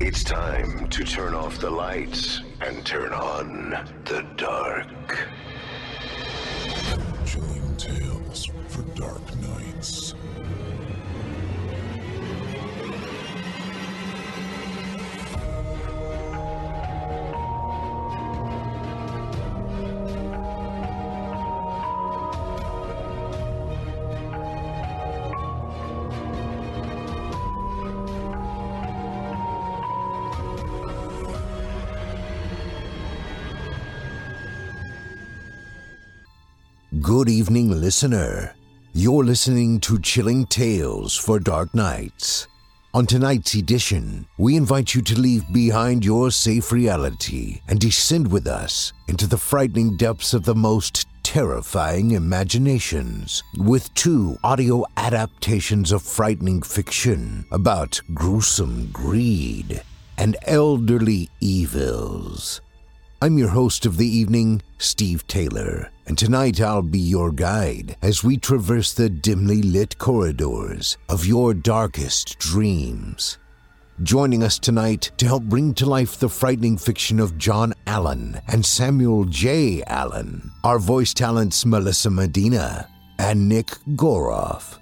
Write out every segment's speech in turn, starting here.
It's time to turn off the lights and turn on the dark. Chilling tales for dark Good evening, listener. You're listening to Chilling Tales for Dark Nights. On tonight's edition, we invite you to leave behind your safe reality and descend with us into the frightening depths of the most terrifying imaginations with two audio adaptations of frightening fiction about gruesome greed and elderly evils. I'm your host of the evening, Steve Taylor, and tonight I'll be your guide as we traverse the dimly lit corridors of your darkest dreams. Joining us tonight to help bring to life the frightening fiction of Jon Allen and Samuel J. Allen are voice talents Melissa Medina and Nick Goroff.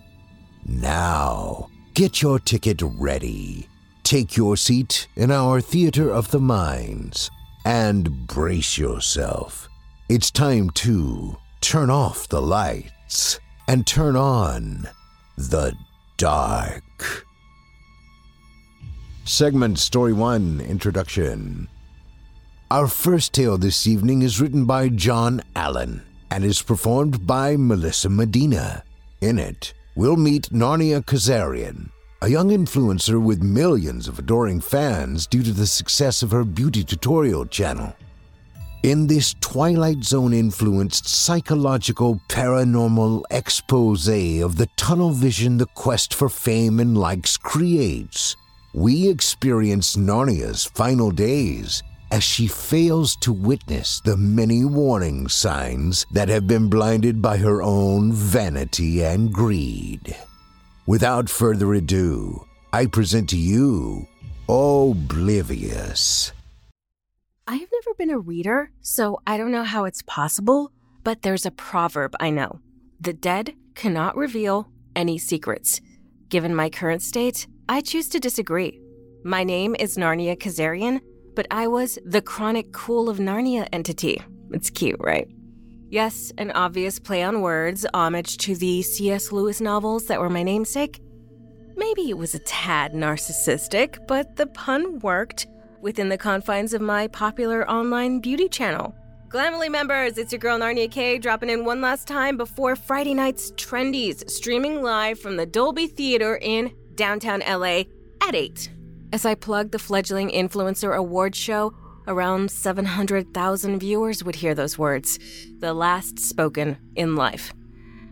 Now, get your ticket ready. Take your seat in our Theater of the Minds and brace yourself. It's time to turn off the lights and turn on the dark. Segment Story 1 Introduction. Our first tale this evening is written by Jon Allen and is performed by Melissa Medina. In it, we'll meet Narnia Kazarian, a young influencer with millions of adoring fans due to the success of her beauty tutorial channel. In this Twilight Zone influenced psychological paranormal expose of the tunnel vision the quest for fame and likes creates, we experience Narnia's final days as she fails to witness the many warning signs that have been blinded by her own vanity and greed. Without further ado, I present to you Oblivious. I have never been a reader, so I don't know how it's possible, but there's a proverb I know The dead cannot reveal any secrets. Given my current state, I choose to disagree. My name is Narnia Kazarian, but I was the chronic cool of Narnia entity. It's cute, right? Yes, an obvious play on words, homage to the C.S. Lewis novels that were my namesake. Maybe it was a tad narcissistic, but the pun worked within the confines of my popular online beauty channel. Glamily members, it's your girl Narnia K dropping in one last time before Friday night's Trendies, streaming live from the Dolby Theater in downtown LA at 8. As I plug the fledgling influencer award show, around 700,000 viewers would hear those words, the last spoken in life.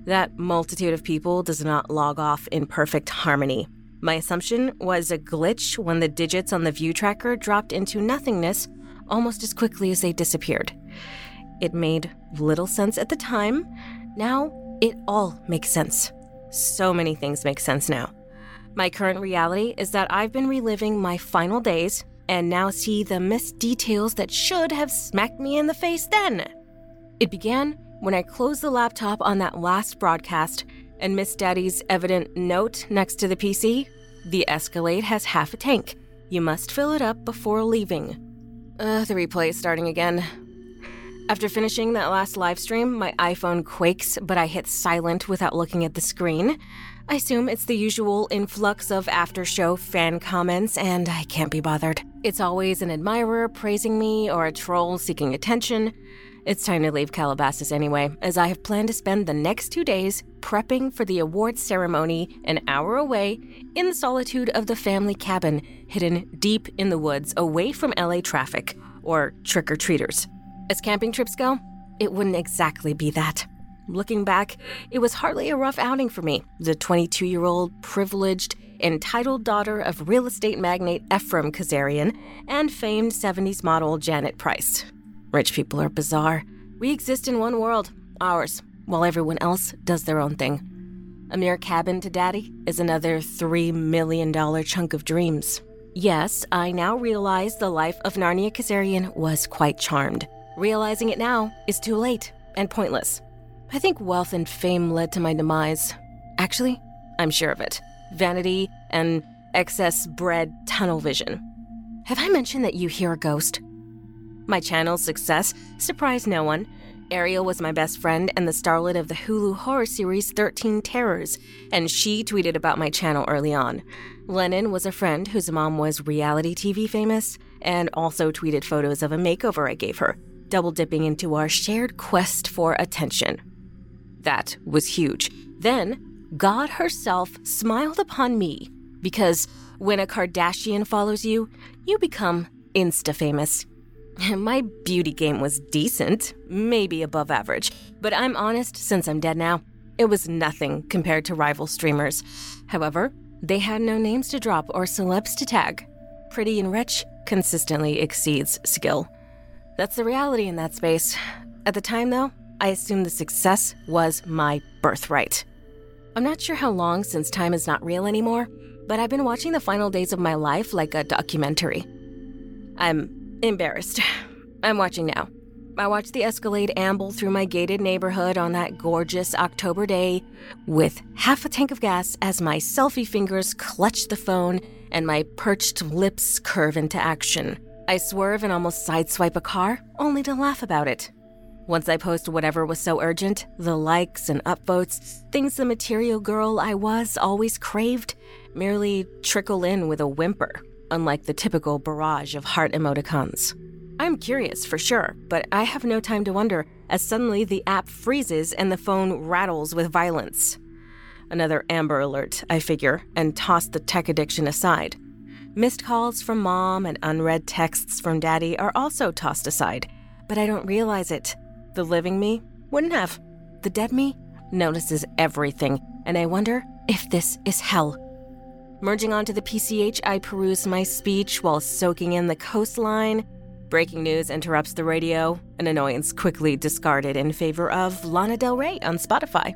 That multitude of people does not log off in perfect harmony. My assumption was a glitch when the digits on the view tracker dropped into nothingness almost as quickly as they disappeared. It made little sense at the time. Now, it all makes sense. So many things make sense now. My current reality is that I've been reliving my final days and now see the missed details that should have smacked me in the face then. It began when I closed the laptop on that last broadcast and missed Daddy's evident note next to the PC The Escalade has half a tank. You must fill it up before leaving. The replay is starting again. After finishing that last live stream, my iPhone quakes, but I hit silent without looking at the screen. I assume it's the usual influx of after show fan comments, and I can't be bothered. It's always an admirer praising me or a troll seeking attention. It's time to leave Calabasas anyway, as I have planned to spend the next two days prepping for the awards ceremony an hour away in the solitude of the family cabin, hidden deep in the woods away from LA traffic or trick or treaters. As camping trips go, it wouldn't exactly be that. Looking back, it was hardly a rough outing for me, the 22 year old, privileged, entitled daughter of real estate magnate Ephraim Kazarian and famed 70s model Janet Price. Rich people are bizarre. We exist in one world, ours, while everyone else does their own thing. A mere cabin to daddy is another $3 million chunk of dreams. Yes, I now realize the life of Narnia Kazarian was quite charmed. Realizing it now is too late and pointless. I think wealth and fame led to my demise. Actually, I'm sure of it. Vanity and excess bred tunnel vision. Have I mentioned that you hear a ghost? My channel's success surprised no one. Ariel was my best friend and the starlet of the Hulu horror series 13 Terrors, and she tweeted about my channel early on. Lennon was a friend whose mom was reality TV famous and also tweeted photos of a makeover I gave her, double dipping into our shared quest for attention. That was huge. Then, God herself smiled upon me because when a Kardashian follows you, you become insta famous. My beauty game was decent, maybe above average, but I'm honest since I'm dead now. It was nothing compared to rival streamers. However, they had no names to drop or celebs to tag. Pretty and rich consistently exceeds skill. That's the reality in that space. At the time, though, I assumed the success was my birthright. I'm not sure how long since time is not real anymore, but I've been watching the final days of my life like a documentary. I'm embarrassed. I'm watching now. I watched the Escalade amble through my gated neighborhood on that gorgeous October day with half a tank of gas as my selfie fingers clutch the phone and my perched lips curve into action. I swerve and almost sideswipe a car, only to laugh about it. Once I post whatever was so urgent, the likes and upvotes, things the material girl I was always craved, merely trickle in with a whimper, unlike the typical barrage of heart emoticons. I'm curious for sure, but I have no time to wonder as suddenly the app freezes and the phone rattles with violence. Another Amber Alert, I figure, and toss the tech addiction aside. Missed calls from mom and unread texts from daddy are also tossed aside, but I don't realize it. The living me wouldn't have. The dead me notices everything, and I wonder if this is hell. Merging onto the PCH, I peruse my speech while soaking in the coastline. Breaking news interrupts the radio, an annoyance quickly discarded in favor of Lana Del Rey on Spotify.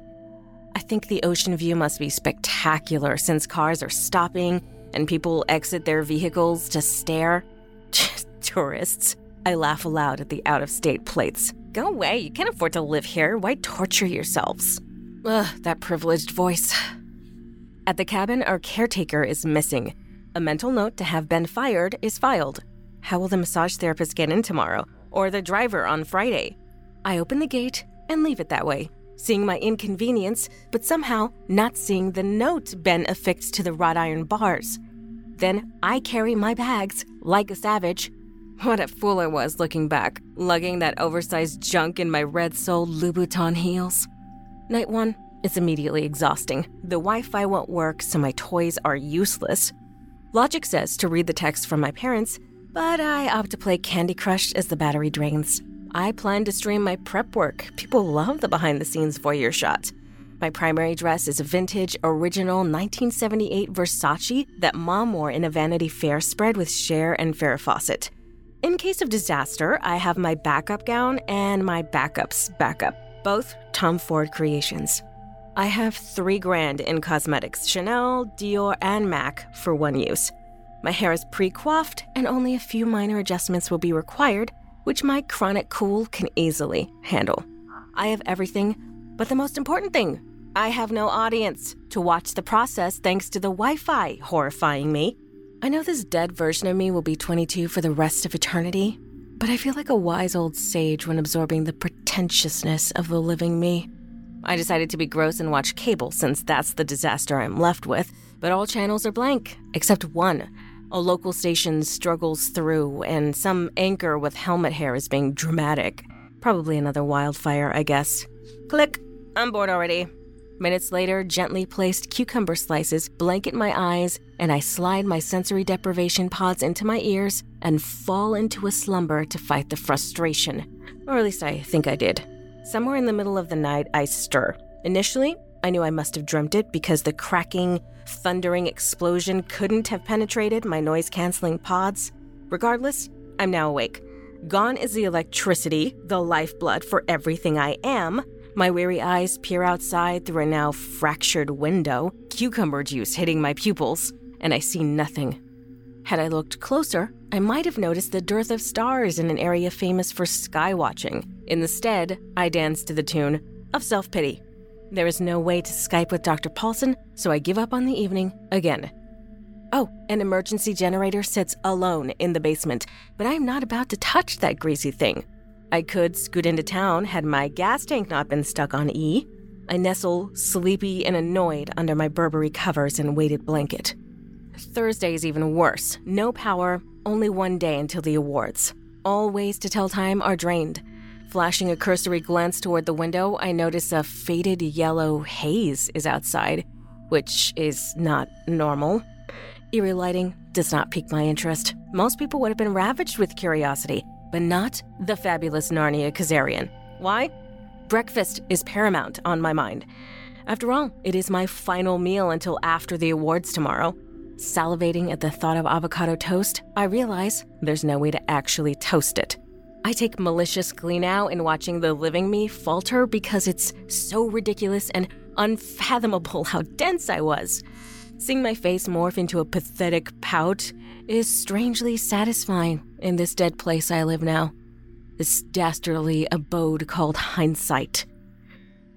I think the ocean view must be spectacular since cars are stopping and people exit their vehicles to stare. Just tourists. I laugh aloud at the out of state plates. Go away, you can't afford to live here. Why torture yourselves? Ugh, that privileged voice. At the cabin, our caretaker is missing. A mental note to have been fired is filed. How will the massage therapist get in tomorrow? Or the driver on Friday? I open the gate and leave it that way. seeing my inconvenience, but somehow not seeing the note Ben affixed to the wrought iron bars. Then I carry my bags like a savage. What a fool I was looking back, lugging that oversized junk in my red soled Louboutin heels. Night one is immediately exhausting. The Wi Fi won't work, so my toys are useless. Logic says to read the text from my parents, but I opt to play Candy Crush as the battery drains. I plan to stream my prep work. People love the behind the scenes voyeur shot. My primary dress is a vintage, original 1978 Versace that mom wore in a Vanity Fair spread with Cher and Farrah Fawcett. In case of disaster, I have my backup gown and my backup's backup, both Tom Ford creations. I have three grand in cosmetics Chanel, Dior, and MAC for one use. My hair is pre coiffed, and only a few minor adjustments will be required, which my chronic cool can easily handle. I have everything, but the most important thing I have no audience to watch the process thanks to the Wi Fi horrifying me. I know this dead version of me will be 22 for the rest of eternity, but I feel like a wise old sage when absorbing the pretentiousness of the living me. I decided to be gross and watch cable since that's the disaster I'm left with, but all channels are blank, except one. A local station struggles through, and some anchor with helmet hair is being dramatic. Probably another wildfire, I guess. Click. I'm bored already. Minutes later, gently placed cucumber slices blanket my eyes, and I slide my sensory deprivation pods into my ears and fall into a slumber to fight the frustration. Or at least I think I did. Somewhere in the middle of the night, I stir. Initially, I knew I must have dreamt it because the cracking, thundering explosion couldn't have penetrated my noise canceling pods. Regardless, I'm now awake. Gone is the electricity, the lifeblood for everything I am, my weary eyes peer outside through a now fractured window, cucumber juice hitting my pupils, and I see nothing. Had I looked closer, I might have noticed the dearth of stars in an area famous for sky watching. Instead, I dance to the tune of self pity. There is no way to Skype with Dr. Paulson, so I give up on the evening again. Oh, an emergency generator sits alone in the basement, but I'm not about to touch that greasy thing. I could scoot into town had my gas tank not been stuck on E. I nestle, sleepy and annoyed, under my Burberry covers and weighted blanket. Thursday is even worse. No power, only one day until the awards. All ways to tell time are drained. Flashing a cursory glance toward the window, I notice a faded yellow haze is outside, which is not normal. Eerie lighting does not pique my interest. Most people would have been ravaged with curiosity, but not the fabulous Narnia Kazarian. Why? Breakfast is paramount on my mind. After all, it is my final meal until after the awards tomorrow. Salivating at the thought of avocado toast, I realize there's no way to actually toast it. I take malicious glee now in watching the living me falter because it's so ridiculous and unfathomable how dense I was. Seeing my face morph into a pathetic pout is strangely satisfying in this dead place I live now. This dastardly abode called hindsight.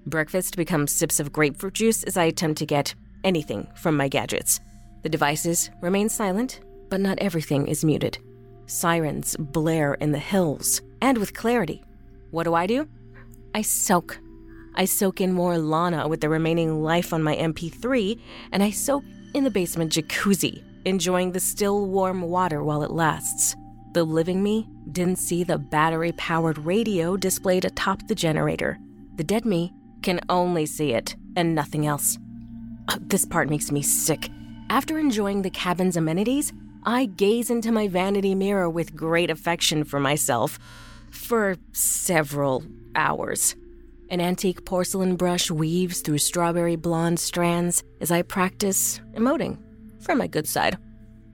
Breakfast becomes sips of grapefruit juice as I attempt to get anything from my gadgets. The devices remain silent, but not everything is muted. Sirens blare in the hills, and with clarity. What do I do? I soak I soak in more Lana with the remaining life on my MP3, and I soak in the basement jacuzzi, enjoying the still warm water while it lasts. The living me didn't see the battery powered radio displayed atop the generator. The dead me can only see it and nothing else. Uh, this part makes me sick. After enjoying the cabin's amenities, I gaze into my vanity mirror with great affection for myself for several hours. An antique porcelain brush weaves through strawberry blonde strands as I practice emoting from my good side.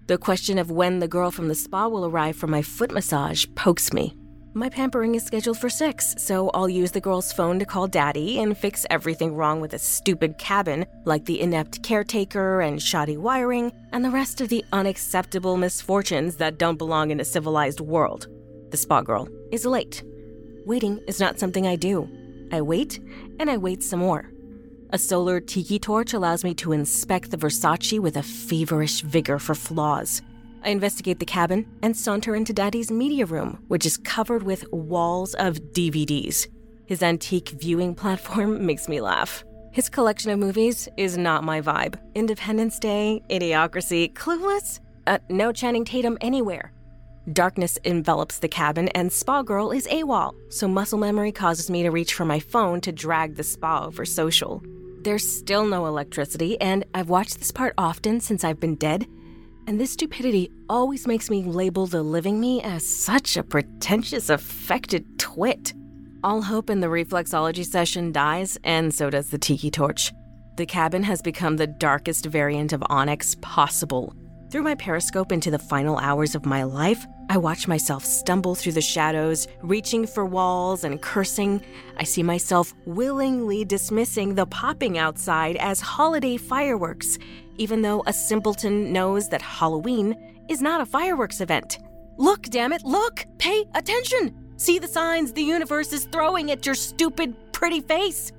The question of when the girl from the spa will arrive for my foot massage pokes me. My pampering is scheduled for 6, so I'll use the girl's phone to call daddy and fix everything wrong with a stupid cabin, like the inept caretaker and shoddy wiring, and the rest of the unacceptable misfortunes that don't belong in a civilized world. The spa girl is late. Waiting is not something I do. I wait, and I wait some more. A solar tiki torch allows me to inspect the Versace with a feverish vigor for flaws. I investigate the cabin and saunter into Daddy's media room, which is covered with walls of DVDs. His antique viewing platform makes me laugh. His collection of movies is not my vibe. Independence Day, Idiocracy, Clueless? Uh, no Channing Tatum anywhere. Darkness envelops the cabin, and Spa Girl is AWOL, so muscle memory causes me to reach for my phone to drag the spa over social. There's still no electricity, and I've watched this part often since I've been dead, and this stupidity always makes me label the living me as such a pretentious, affected twit. All hope in the reflexology session dies, and so does the tiki torch. The cabin has become the darkest variant of Onyx possible. Through my periscope into the final hours of my life, I watch myself stumble through the shadows, reaching for walls and cursing. I see myself willingly dismissing the popping outside as holiday fireworks, even though a simpleton knows that Halloween is not a fireworks event. Look, damn it, look! Pay attention! See the signs the universe is throwing at your stupid, pretty face!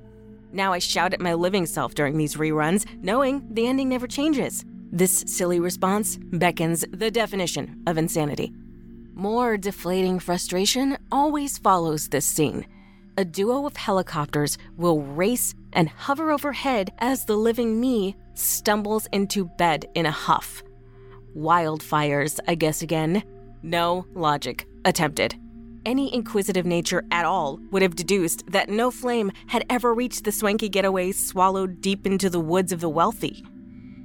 Now I shout at my living self during these reruns, knowing the ending never changes. This silly response beckons the definition of insanity. More deflating frustration always follows this scene. A duo of helicopters will race and hover overhead as the living me stumbles into bed in a huff. Wildfires, I guess again. No logic attempted. Any inquisitive nature at all would have deduced that no flame had ever reached the swanky getaway swallowed deep into the woods of the wealthy.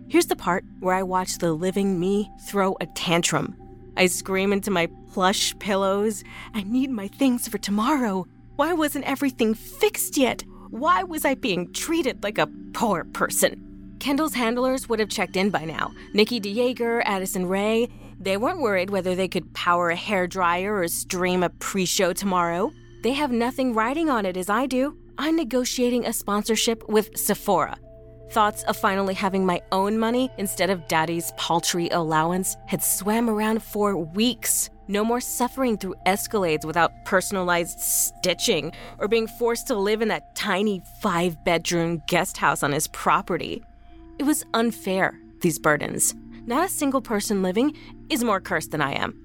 Here's the part where I watch the living me throw a tantrum. I scream into my plush pillows. I need my things for tomorrow. Why wasn't everything fixed yet? Why was I being treated like a poor person? Kendall's handlers would have checked in by now. Nikkie de Jager, Addison Rae, they weren't worried whether they could power a hair dryer or stream a pre show tomorrow. They have nothing riding on it as I do. I'm negotiating a sponsorship with Sephora. Thoughts of finally having my own money instead of daddy's paltry allowance had swam around for weeks. No more suffering through escalades without personalized stitching or being forced to live in that tiny five bedroom guest house on his property. It was unfair, these burdens. Not a single person living is more cursed than I am.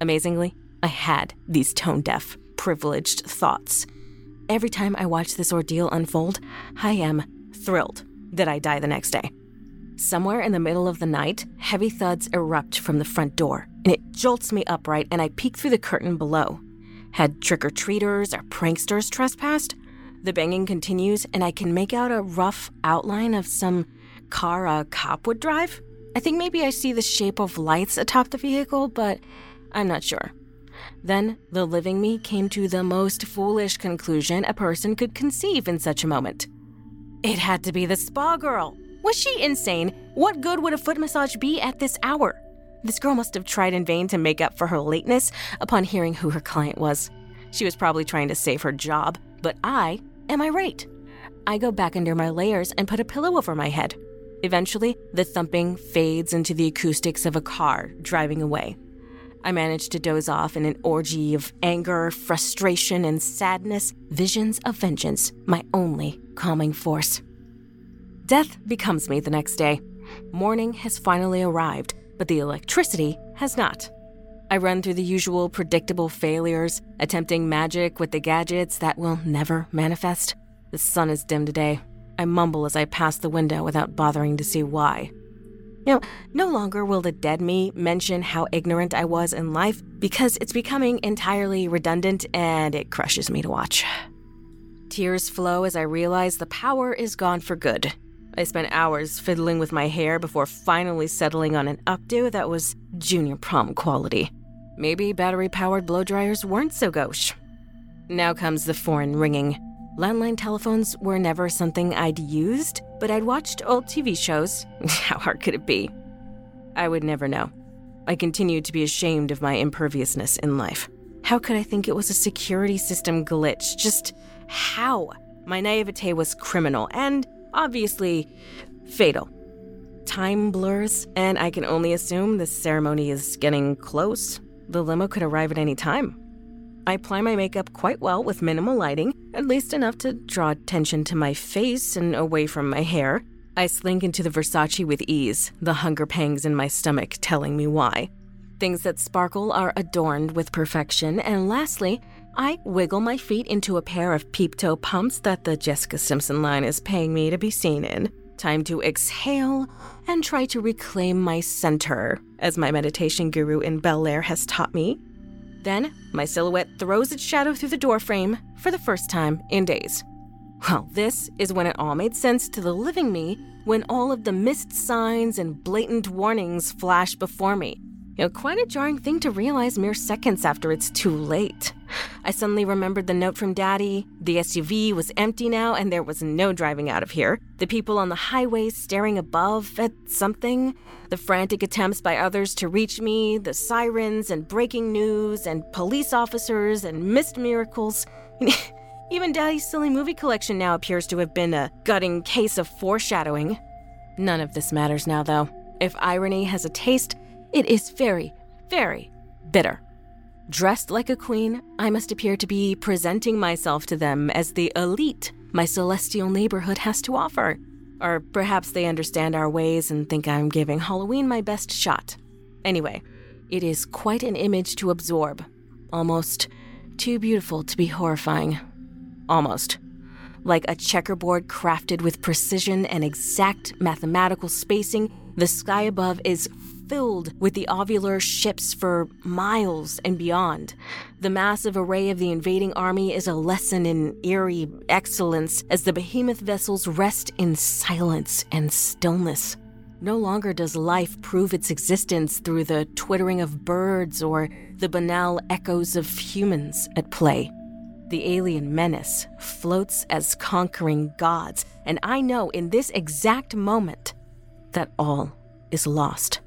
Amazingly, I had these tone deaf, privileged thoughts. Every time I watch this ordeal unfold, I am thrilled that I die the next day. Somewhere in the middle of the night, heavy thuds erupt from the front door, and it jolts me upright, and I peek through the curtain below. Had trick or treaters or pranksters trespassed? The banging continues, and I can make out a rough outline of some car a cop would drive. I think maybe I see the shape of lights atop the vehicle, but I'm not sure. Then the living me came to the most foolish conclusion a person could conceive in such a moment. It had to be the spa girl. Was she insane? What good would a foot massage be at this hour? This girl must have tried in vain to make up for her lateness upon hearing who her client was. She was probably trying to save her job, but I am irate. I go back under my layers and put a pillow over my head. Eventually, the thumping fades into the acoustics of a car driving away. I manage to doze off in an orgy of anger, frustration, and sadness, visions of vengeance, my only calming force. Death becomes me the next day. Morning has finally arrived, but the electricity has not. I run through the usual predictable failures, attempting magic with the gadgets that will never manifest. The sun is dim today. I mumble as I pass the window without bothering to see why. You know, no longer will the dead me mention how ignorant I was in life because it's becoming entirely redundant and it crushes me to watch. Tears flow as I realize the power is gone for good. I spent hours fiddling with my hair before finally settling on an updo that was junior prom quality. Maybe battery powered blow dryers weren't so gauche. Now comes the foreign ringing. Landline telephones were never something I'd used, but I'd watched old TV shows. How hard could it be? I would never know. I continued to be ashamed of my imperviousness in life. How could I think it was a security system glitch? Just how? My naivete was criminal and obviously fatal. Time blurs, and I can only assume the ceremony is getting close. The limo could arrive at any time. I apply my makeup quite well with minimal lighting, at least enough to draw attention to my face and away from my hair. I slink into the Versace with ease, the hunger pangs in my stomach telling me why. Things that sparkle are adorned with perfection, and lastly, I wiggle my feet into a pair of peep toe pumps that the Jessica Simpson line is paying me to be seen in. Time to exhale and try to reclaim my center, as my meditation guru in Bel Air has taught me. Then, my silhouette throws its shadow through the doorframe for the first time in days. Well, this is when it all made sense to the living me when all of the missed signs and blatant warnings flash before me. You know, quite a jarring thing to realize mere seconds after it's too late. I suddenly remembered the note from Daddy. The SUV was empty now, and there was no driving out of here. The people on the highway staring above at something. The frantic attempts by others to reach me. The sirens and breaking news and police officers and missed miracles. Even Daddy's silly movie collection now appears to have been a gutting case of foreshadowing. None of this matters now, though. If irony has a taste, it is very, very bitter. Dressed like a queen, I must appear to be presenting myself to them as the elite my celestial neighborhood has to offer. Or perhaps they understand our ways and think I'm giving Halloween my best shot. Anyway, it is quite an image to absorb. Almost too beautiful to be horrifying. Almost. Like a checkerboard crafted with precision and exact mathematical spacing, the sky above is filled with the ovular ships for miles and beyond. The massive array of the invading army is a lesson in eerie excellence as the behemoth vessels rest in silence and stillness. No longer does life prove its existence through the twittering of birds or the banal echoes of humans at play. The alien menace floats as conquering gods, and I know in this exact moment that all is lost.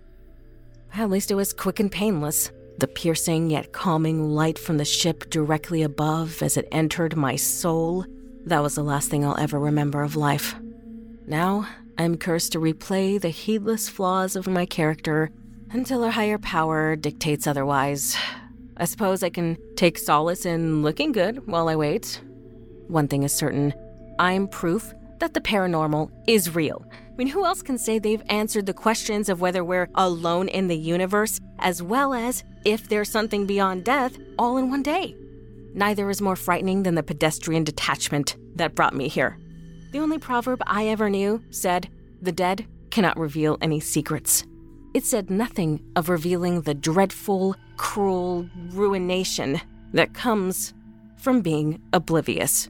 At least it was quick and painless. The piercing yet calming light from the ship directly above as it entered my soul. That was the last thing I'll ever remember of life. Now, I'm cursed to replay the heedless flaws of my character until a higher power dictates otherwise. I suppose I can take solace in looking good while I wait. One thing is certain I'm proof that the paranormal is real. I mean, who else can say they've answered the questions of whether we're alone in the universe, as well as if there's something beyond death, all in one day? Neither is more frightening than the pedestrian detachment that brought me here. The only proverb I ever knew said, The dead cannot reveal any secrets. It said nothing of revealing the dreadful, cruel ruination that comes from being oblivious.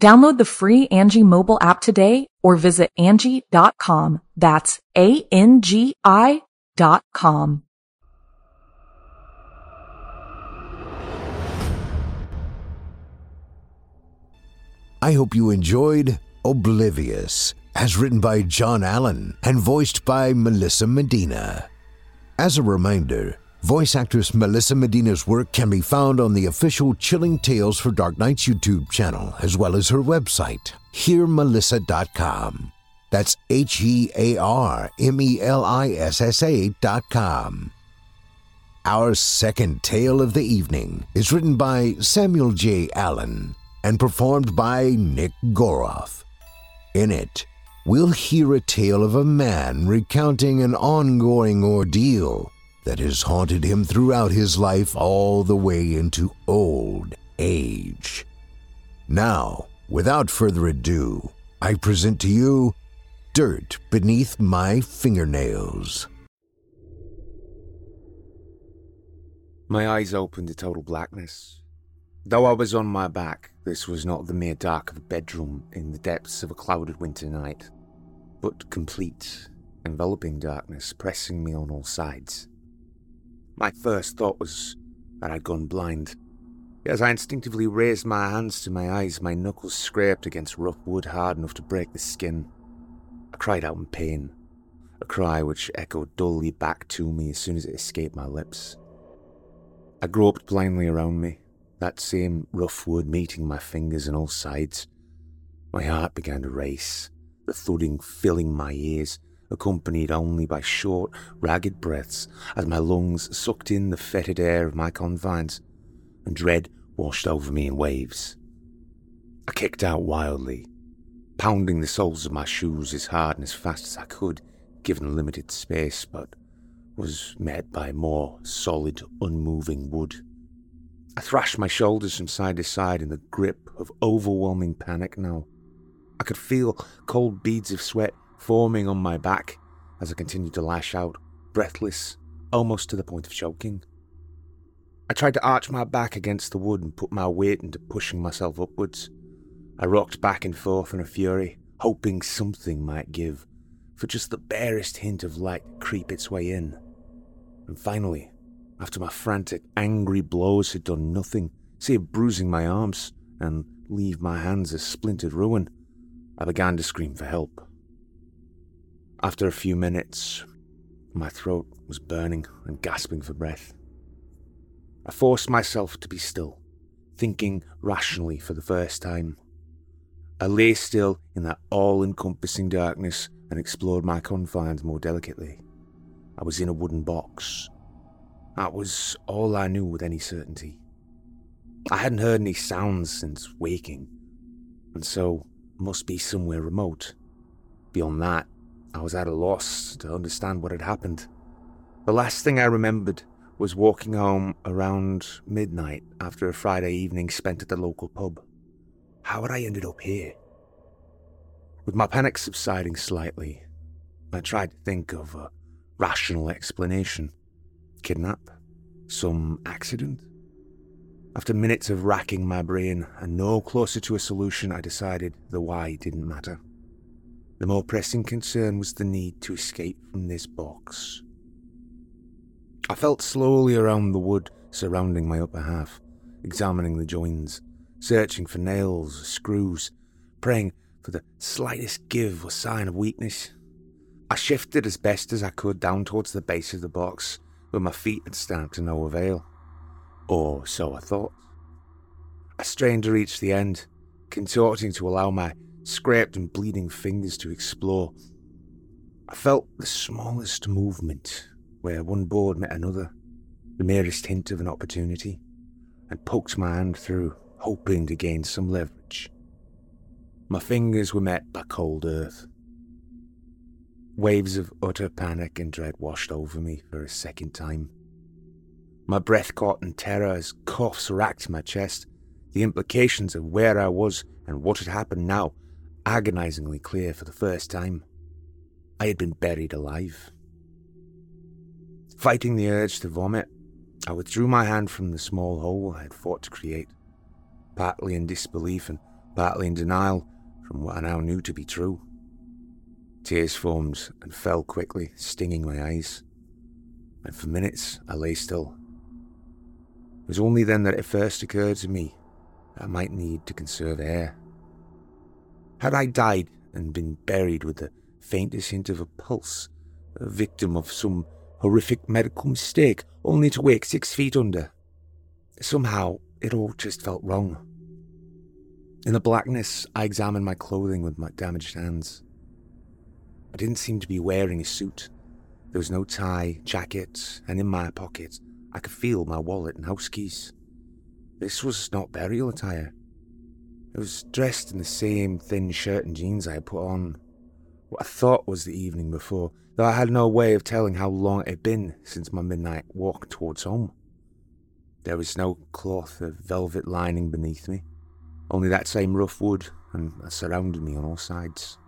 Download the free Angie mobile app today or visit Angie.com. That's A-N-G-I dot com. I hope you enjoyed Oblivious, as written by Jon Allen and voiced by Melissa Medina. As a reminder, voice actress Melissa Medina's work can be found on the official Chilling Tales for Dark Nights YouTube channel, as well as her website, hearmelissa.com. That's H E A R M E L I S S A dot com. Our second tale of the evening is written by Samuel J. Allen and performed by Nick Goroff. In it, we'll hear a tale of a man recounting an ongoing ordeal that has haunted him throughout his life all the way into old age. Now, without further ado, I present to you Dirt Beneath My Fingernails. My eyes opened to total blackness. Though I was on my back, this was not the mere dark of a bedroom in the depths of a clouded winter night, but complete, enveloping darkness pressing me on all sides. My first thought was that I'd gone blind. As I instinctively raised my hands to my eyes, my knuckles scraped against rough wood hard enough to break the skin. I cried out in pain, a cry which echoed dully back to me as soon as it escaped my lips. I groped blindly around me, that same rough wood meeting my fingers on all sides. My heart began to race, the thudding filling my ears, accompanied only by short, ragged breaths as my lungs sucked in the fetid air of my confines, and dread washed over me in waves. I kicked out wildly, pounding the soles of my shoes as hard and as fast as I could, given limited space, but was met by more solid, unmoving wood. I thrashed my shoulders from side to side in the grip of overwhelming panic now. I could feel cold beads of sweat forming on my back as I continued to lash out, breathless, almost to the point of choking. I tried to arch my back against the wood and put my weight into pushing myself upwards. I rocked back and forth in a fury, hoping something might give, for just the barest hint of light creep its way in. And finally, after my frantic, angry blows had done nothing save bruising my arms and leave my hands a splintered ruin, I began to scream for help. After a few minutes, my throat was burning and gasping for breath. I forced myself to be still, thinking rationally for the first time. I lay still in that all encompassing darkness and explored my confines more delicately. I was in a wooden box. That was all I knew with any certainty. I hadn't heard any sounds since waking, and so must be somewhere remote. Beyond that, I was at a loss to understand what had happened. The last thing I remembered was walking home around midnight after a Friday evening spent at the local pub. How had I ended up here? With my panic subsiding slightly, I tried to think of a rational explanation. Kidnap? Some accident? After minutes of racking my brain and no closer to a solution, I decided the why didn't matter. The more pressing concern was the need to escape from this box. I felt slowly around the wood surrounding my upper half, examining the joins, searching for nails, screws, praying for the slightest give or sign of weakness. I shifted as best as I could down towards the base of the box, where my feet had stamped to no avail. Or so I thought. I strained to reach the end, contorting to allow my scraped and bleeding fingers to explore. I felt the smallest movement, where one board met another, the merest hint of an opportunity, and poked my hand through, hoping to gain some leverage. My fingers were met by cold earth, Waves of utter panic and dread washed over me for a second time. My breath caught in terror as coughs racked my chest, the implications of where I was and what had happened now agonizingly clear for the first time. I had been buried alive. Fighting the urge to vomit, I withdrew my hand from the small hole I had fought to create, partly in disbelief and partly in denial from what I now knew to be true. Tears formed and fell quickly, stinging my eyes. And for minutes I lay still. It was only then that it first occurred to me that I might need to conserve air. Had I died and been buried with the faintest hint of a pulse, a victim of some horrific medical mistake, only to wake six feet under? Somehow, it all just felt wrong. In the blackness, I examined my clothing with my damaged hands. I didn't seem to be wearing a suit. There was no tie, jacket, and in my pocket, I could feel my wallet and house keys. This was not burial attire. I was dressed in the same thin shirt and jeans I had put on what I thought was the evening before, though I had no way of telling how long it had been since my midnight walk towards home. There was no cloth of velvet lining beneath me, only that same rough wood, and surrounded me on all sides.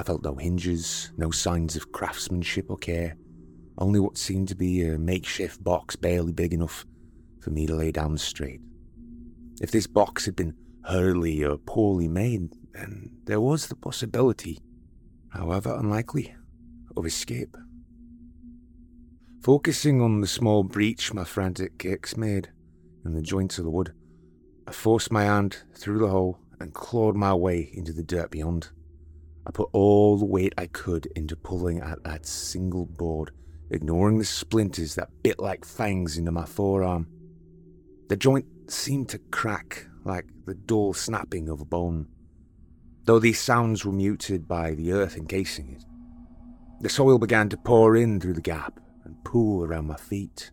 I felt no hinges, no signs of craftsmanship or care, only what seemed to be a makeshift box barely big enough for me to lay down straight. If this box had been hurriedly or poorly made, then there was the possibility, however unlikely, of escape. Focusing on the small breach my frantic kicks made in the joints of the wood, I forced my hand through the hole and clawed my way into the dirt beyond. I put all the weight I could into pulling at that single board, ignoring the splinters that bit like fangs into my forearm. The joint seemed to crack like the dull snapping of a bone, though these sounds were muted by the earth encasing it. The soil began to pour in through the gap and pool around my feet.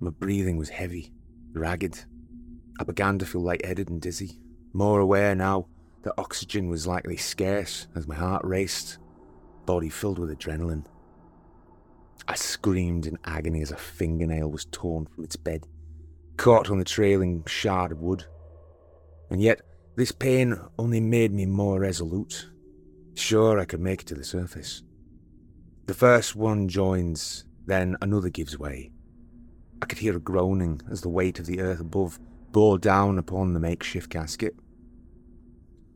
My breathing was heavy, ragged. I began to feel lightheaded and dizzy, more aware now that oxygen was likely scarce as my heart raced, body filled with adrenaline. I screamed in agony as a fingernail was torn from its bed, caught on the trailing shard of wood. And yet, this pain only made me more resolute. Sure, I could make it to the surface. The first one joins, then another gives way. I could hear a groaning as the weight of the earth above bore down upon the makeshift casket.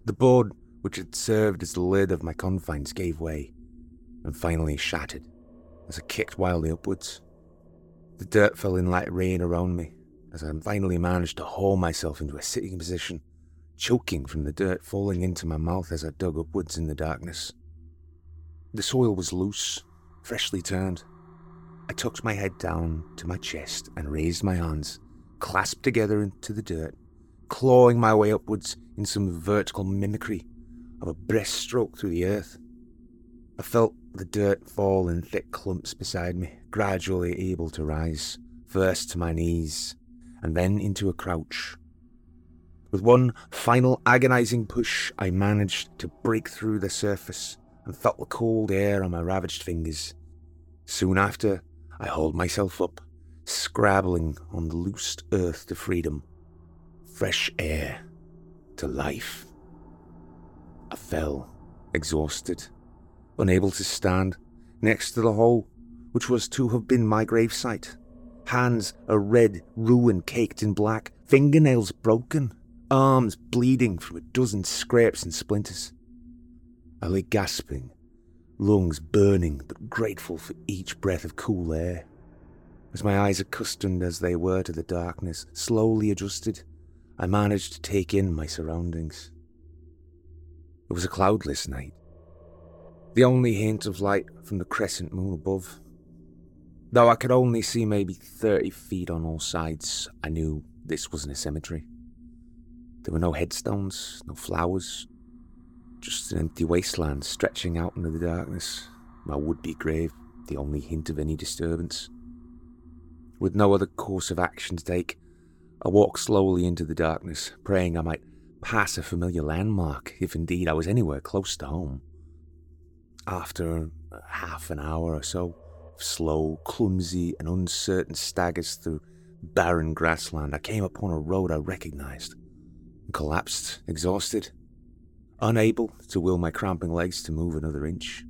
The board, which had served as the lid of my confines, gave way and finally shattered as I kicked wildly upwards. The dirt fell in like rain around me as I finally managed to haul myself into a sitting position, choking from the dirt falling into my mouth as I dug upwards in the darkness. The soil was loose, freshly turned. I tucked my head down to my chest and raised my hands, clasped together into the dirt, clawing my way upwards in some vertical mimicry of a breaststroke through the earth. I felt the dirt fall in thick clumps beside me, gradually able to rise, first to my knees, and then into a crouch. With one final agonizing push, I managed to break through the surface and felt the cold air on my ravaged fingers. Soon after, I hauled myself up, scrabbling on the loosed earth to freedom, fresh air, to life. I fell, exhausted, unable to stand, next to the hole, which was to have been my gravesite. Hands a red ruin caked in black, fingernails broken, arms bleeding from a dozen scrapes and splinters. I lay gasping, lungs burning but grateful for each breath of cool air. As my eyes, accustomed as they were to the darkness, slowly adjusted, I managed to take in my surroundings. It was a cloudless night. The only hint of light from the crescent moon above. Though I could only see maybe 30 feet on all sides, I knew this wasn't a cemetery. There were no headstones, no flowers, just an empty wasteland stretching out into the darkness. My would be grave, the only hint of any disturbance. With no other course of action to take, I walked slowly into the darkness, praying I might pass a familiar landmark, if indeed I was anywhere close to home. After half an hour or so slow, clumsy, and uncertain staggers through barren grassland, I came upon a road I recognized collapsed, exhausted, unable to will my cramping legs to move another inch.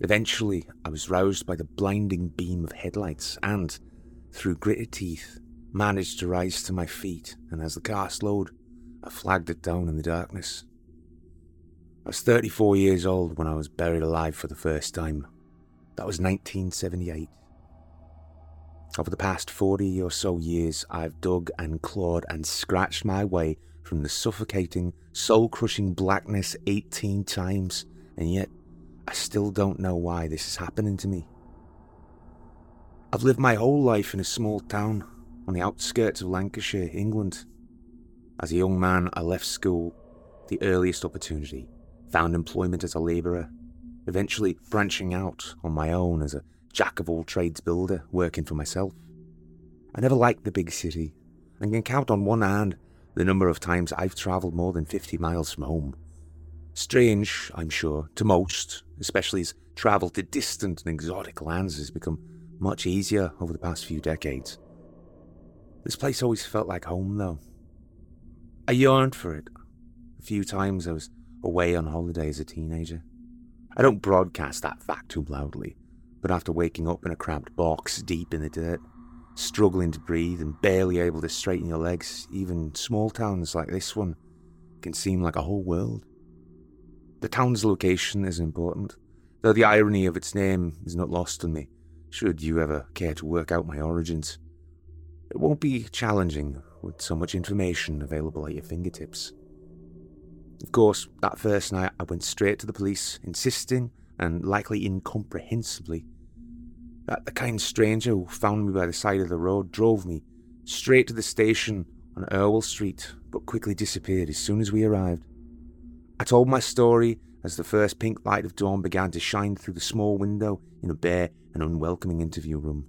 Eventually, I was roused by the blinding beam of headlights and, through gritted teeth, managed to rise to my feet, and as the car slowed, I flagged it down in the darkness. I was 34 years old when I was buried alive for the first time. That was 1978. Over the past 40 or so years, I've dug and clawed and scratched my way from the suffocating, soul crushing blackness 18 times, and yet I still don't know why this is happening to me. I've lived my whole life in a small town on the outskirts of Lancashire, England. As a young man, I left school the earliest opportunity, found employment as a labourer, eventually branching out on my own as a jack of all trades builder, working for myself. I never liked the big city, and can count on one hand the number of times I've travelled more than 50 miles from home. Strange, I'm sure, to most, especially as travel to distant and exotic lands has become much easier over the past few decades. This place always felt like home, though. I yearned for it. A few times I was away on holiday as a teenager. I don't broadcast that fact too loudly, but after waking up in a cramped box deep in the dirt, struggling to breathe and barely able to straighten your legs, even small towns like this one can seem like a whole world. The town's location is important, though the irony of its name is not lost on me, should you ever care to work out my origins. It won't be challenging with so much information available at your fingertips. Of course, that first night I went straight to the police, insisting, and likely incomprehensibly, that the kind stranger who found me by the side of the road drove me straight to the station on Irwell Street, but quickly disappeared as soon as we arrived. I told my story as the first pink light of dawn began to shine through the small window in a bare and unwelcoming interview room.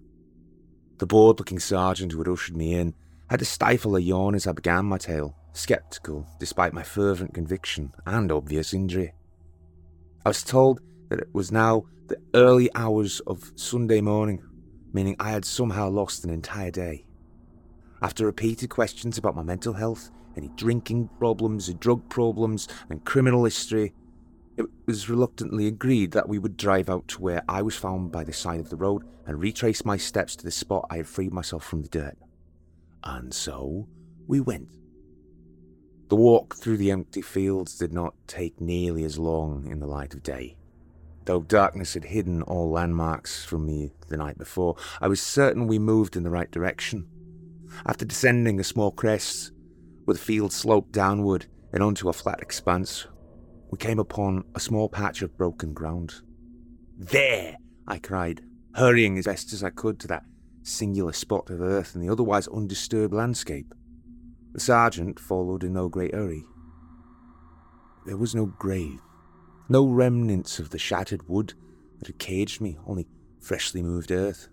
The bored looking sergeant who had ushered me in had to stifle a yawn as I began my tale, sceptical despite my fervent conviction and obvious injury. I was told that it was now the early hours of Sunday morning, meaning I had somehow lost an entire day. After repeated questions about my mental health, any drinking problems, drug problems, and criminal history, it was reluctantly agreed that we would drive out to where I was found by the side of the road and retrace my steps to the spot I had freed myself from the dirt. And so we went. The walk through the empty fields did not take nearly as long in the light of day. Though darkness had hidden all landmarks from me the night before, I was certain we moved in the right direction. After descending a small crest, where the field sloped downward and onto a flat expanse, we came upon a small patch of broken ground. There! I cried, hurrying as best as I could to that singular spot of earth in the otherwise undisturbed landscape. The sergeant followed in no great hurry. There was no grave, no remnants of the shattered wood that had caged me, only freshly moved earth,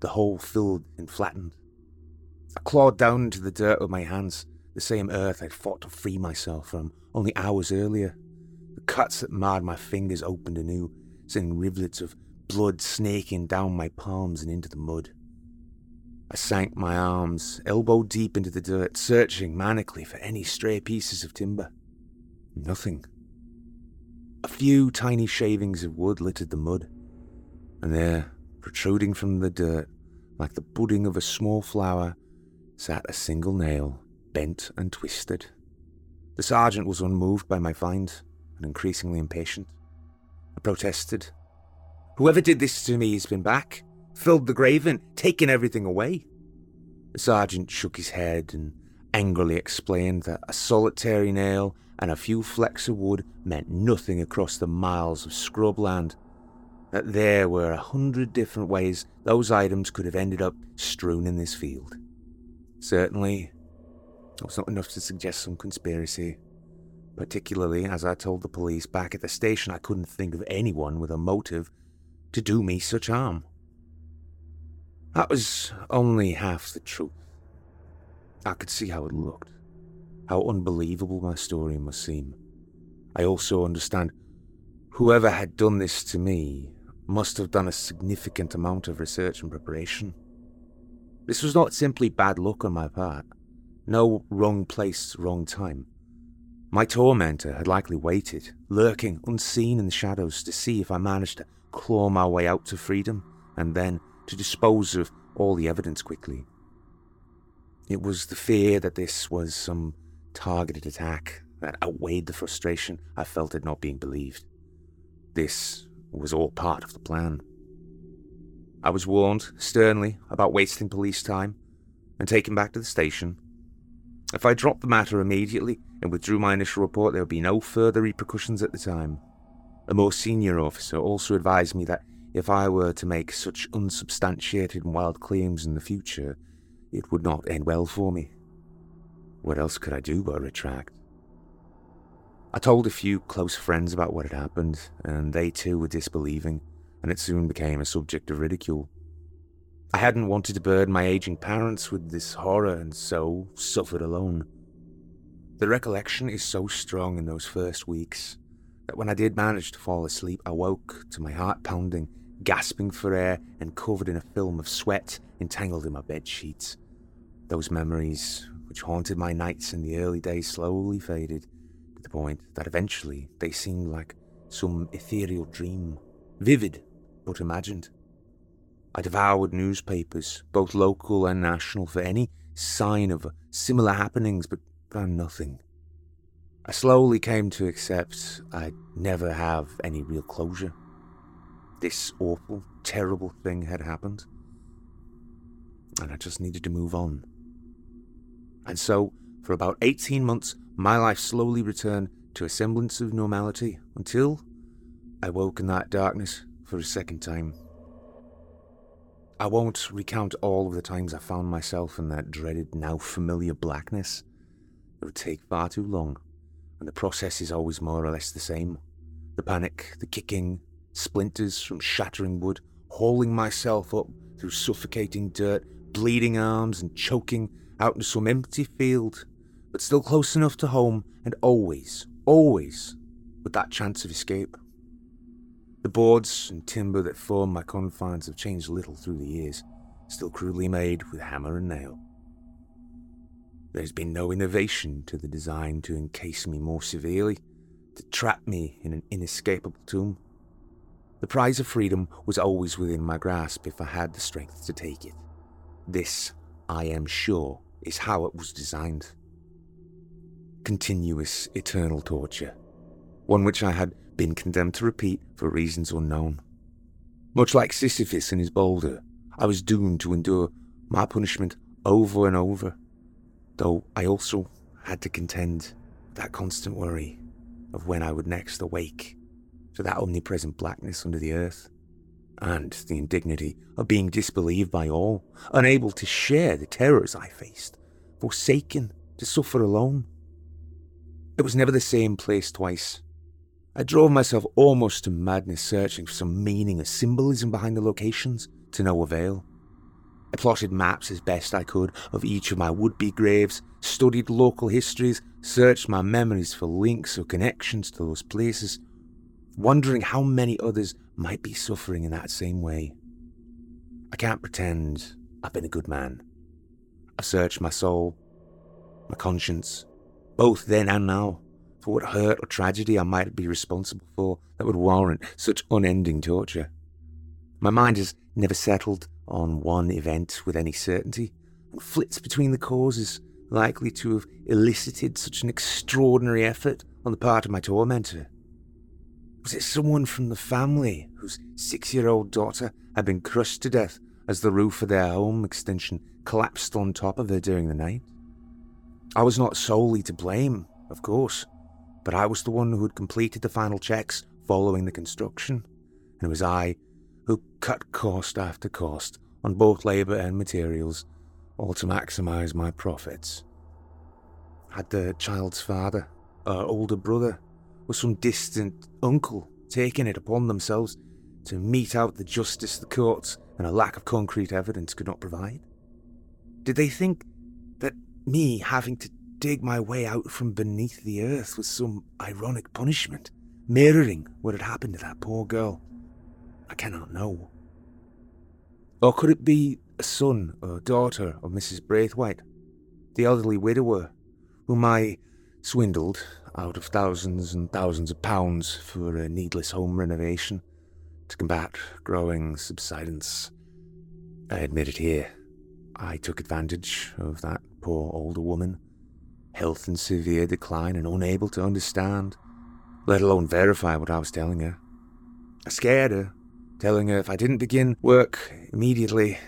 the hole filled and flattened. I clawed down into the dirt with my hands, the same earth I'd fought to free myself from only hours earlier. The cuts that marred my fingers opened anew, sending rivulets of blood snaking down my palms and into the mud. I sank my arms elbow deep into the dirt, searching manically for any stray pieces of timber. Nothing. A few tiny shavings of wood littered the mud, and there, protruding from the dirt, like the budding of a small flower, sat a single nail, bent and twisted. The sergeant was unmoved by my find and increasingly impatient. I protested. Whoever did this to me has been back, filled the grave and taken everything away. The sergeant shook his head and angrily explained that a solitary nail and a few flecks of wood meant nothing across the miles of scrubland. That there were a hundred different ways those items could have ended up strewn in this field. Certainly, it was not enough to suggest some conspiracy. Particularly as I told the police back at the station I couldn't think of anyone with a motive to do me such harm. That was only half the truth. I could see how it looked, how unbelievable my story must seem. I also understand whoever had done this to me must have done a significant amount of research and preparation. This was not simply bad luck on my part. No wrong place, wrong time. My tormentor had likely waited, lurking unseen in the shadows to see if I managed to claw my way out to freedom, and then to dispose of all the evidence quickly. It was the fear that this was some targeted attack that outweighed the frustration I felt at not being believed. This was all part of the plan. I was warned sternly about wasting police time and taken back to the station. If I dropped the matter immediately and withdrew my initial report, there would be no further repercussions at the time. A more senior officer also advised me that if I were to make such unsubstantiated and wild claims in the future, it would not end well for me. What else could I do but retract? I told a few close friends about what had happened, and they too were disbelieving and it soon became a subject of ridicule. I hadn't wanted to burden my aging parents with this horror and so suffered alone. The recollection is so strong in those first weeks that when I did manage to fall asleep, I woke to my heart pounding, gasping for air, and covered in a film of sweat entangled in my bed sheets. Those memories, which haunted my nights in the early days, slowly faded to the point that eventually they seemed like some ethereal dream, vivid but imagined. I devoured newspapers, both local and national, for any sign of similar happenings, but found nothing. I slowly came to accept I'd never have any real closure. This awful, terrible thing had happened, and I just needed to move on. And so, for about 18 months, my life slowly returned to a semblance of normality until I woke in that darkness for a second time. I won't recount all of the times I found myself in that dreaded, now familiar blackness. It would take far too long, and the process is always more or less the same. The panic, the kicking, splinters from shattering wood, hauling myself up through suffocating dirt, bleeding arms, and choking out into some empty field, but still close enough to home, and always, always with that chance of escape. The boards and timber that form my confines have changed little through the years, still crudely made with hammer and nail. There's been no innovation to the design to encase me more severely, to trap me in an inescapable tomb. The prize of freedom was always within my grasp if I had the strength to take it. This, I am sure, is how it was designed. Continuous, eternal torture, one which I had been condemned to repeat for reasons unknown. Much like Sisyphus and his boulder, I was doomed to endure my punishment over and over, though I also had to contend that constant worry of when I would next awake to that omnipresent blackness under the earth, and the indignity of being disbelieved by all, unable to share the terrors I faced, forsaken to suffer alone. It was never the same place twice, I drove myself almost to madness searching for some meaning or symbolism behind the locations, to no avail. I plotted maps as best I could of each of my would be graves, studied local histories, searched my memories for links or connections to those places, wondering how many others might be suffering in that same way. I can't pretend I've been a good man. I've searched my soul, my conscience, both then and now for what hurt or tragedy I might be responsible for that would warrant such unending torture. My mind has never settled on one event with any certainty, and flits between the causes likely to have elicited such an extraordinary effort on the part of my tormentor. Was it someone from the family whose six year old daughter had been crushed to death as the roof of their home extension collapsed on top of her during the night? I was not solely to blame, of course but I was the one who had completed the final checks following the construction, and it was I who cut cost after cost on both labour and materials, all to maximise my profits. Had the child's father, or older brother, or some distant uncle taking it upon themselves to mete out the justice the courts and a lack of concrete evidence could not provide? Did they think that me having to dig my way out from beneath the earth was some ironic punishment, mirroring what had happened to that poor girl. I cannot know. Or could it be a son or daughter of Mrs. Braithwaite, the elderly widower, whom I swindled out of thousands and thousands of pounds for a needless home renovation to combat growing subsidence? I admit it here. I took advantage of that poor older woman health in severe decline and unable to understand, let alone verify what I was telling her. I scared her, telling her if I didn't begin work immediately,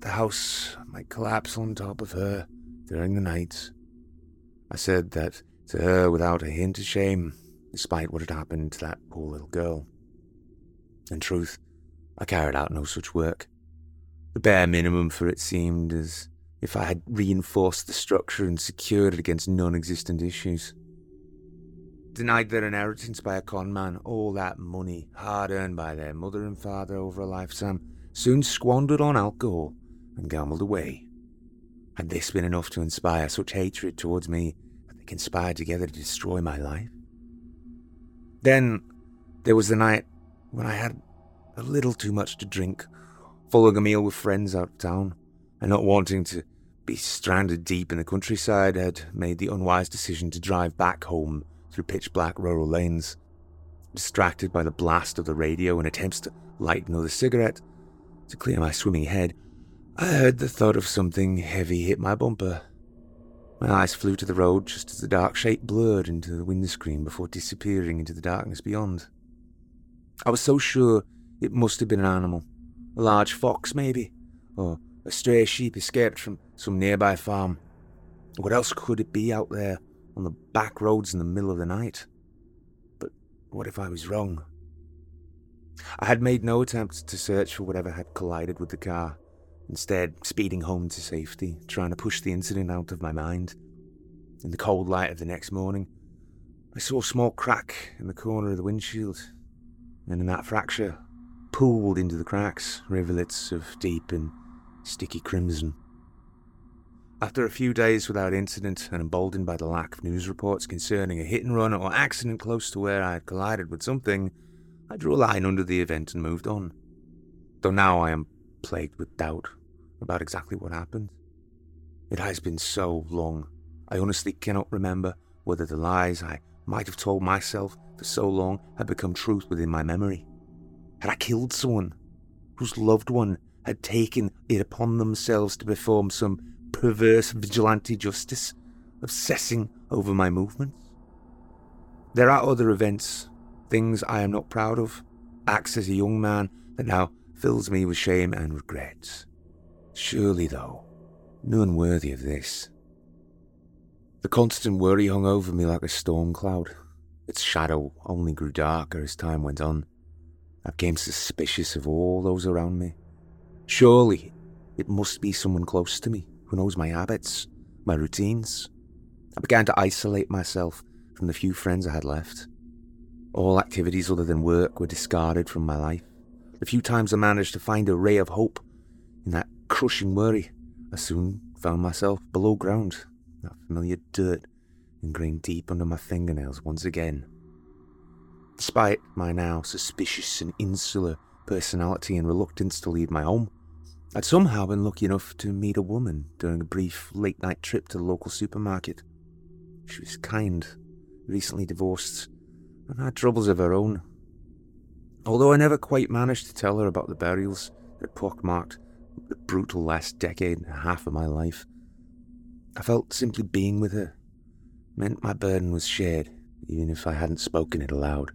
the house might collapse on top of her during the night. I said that to her without a hint of shame, despite what had happened to that poor little girl. In truth, I carried out no such work. The bare minimum, for it seemed as if I had reinforced the structure and secured it against non existent issues. Denied their inheritance by a con man, all that money, hard earned by their mother and father over a lifetime, soon squandered on alcohol and gambled away. Had this been enough to inspire such hatred towards me conspired together to destroy my life? Then there was the night when I had a little too much to drink, following a meal with friends out of town, and not wanting to be stranded deep in the countryside, I had made the unwise decision to drive back home through pitch black rural lanes. Distracted by the blast of the radio and attempts to light another cigarette, To clear my swimming head, I heard the thud of something heavy hit my bumper. My eyes flew to the road just as the dark shape blurred into the windscreen before disappearing into the darkness beyond. I was so sure it must have been an animal. A large fox, maybe, or a stray sheep escaped from some nearby farm. What else could it be out there on the back roads in the middle of the night? But what if I was wrong? I had made no attempt to search for whatever had collided with the car, instead, speeding home to safety, trying to push the incident out of my mind. In the cold light of the next morning, I saw a small crack in the corner of the windshield, and in that fracture, pooled into the cracks, rivulets of deep and sticky crimson. After a few days without incident and emboldened by the lack of news reports concerning a hit and run or accident close to where I had collided with something, I drew a line under the event and moved on. Though now I am plagued with doubt about exactly what happened. It has been so long, I honestly cannot remember whether the lies I might have told myself for so long had become truth within my memory. Had I killed someone whose loved one had taken it upon themselves to perform some perverse vigilante justice, obsessing over my movements? There are other events, things I am not proud of, acts as a young man that now fills me with shame and regrets. Surely, though, none worthy of this. The constant worry hung over me like a storm cloud. Its shadow only grew darker as time went on. I became suspicious of all those around me. Surely it must be someone close to me who knows my habits, my routines. I began to isolate myself from the few friends I had left. All activities other than work were discarded from my life. The few times I managed to find a ray of hope in that crushing worry, I soon found myself below ground, that familiar dirt ingrained deep under my fingernails once again. Despite my now suspicious and insular personality and reluctance to leave my home, I'd somehow been lucky enough to meet a woman during a brief late night trip to the local supermarket. She was kind, recently divorced, and had troubles of her own. Although I never quite managed to tell her about the burials that pockmarked the brutal last decade and a half of my life, I felt simply being with her meant my burden was shared, even if I hadn't spoken it aloud.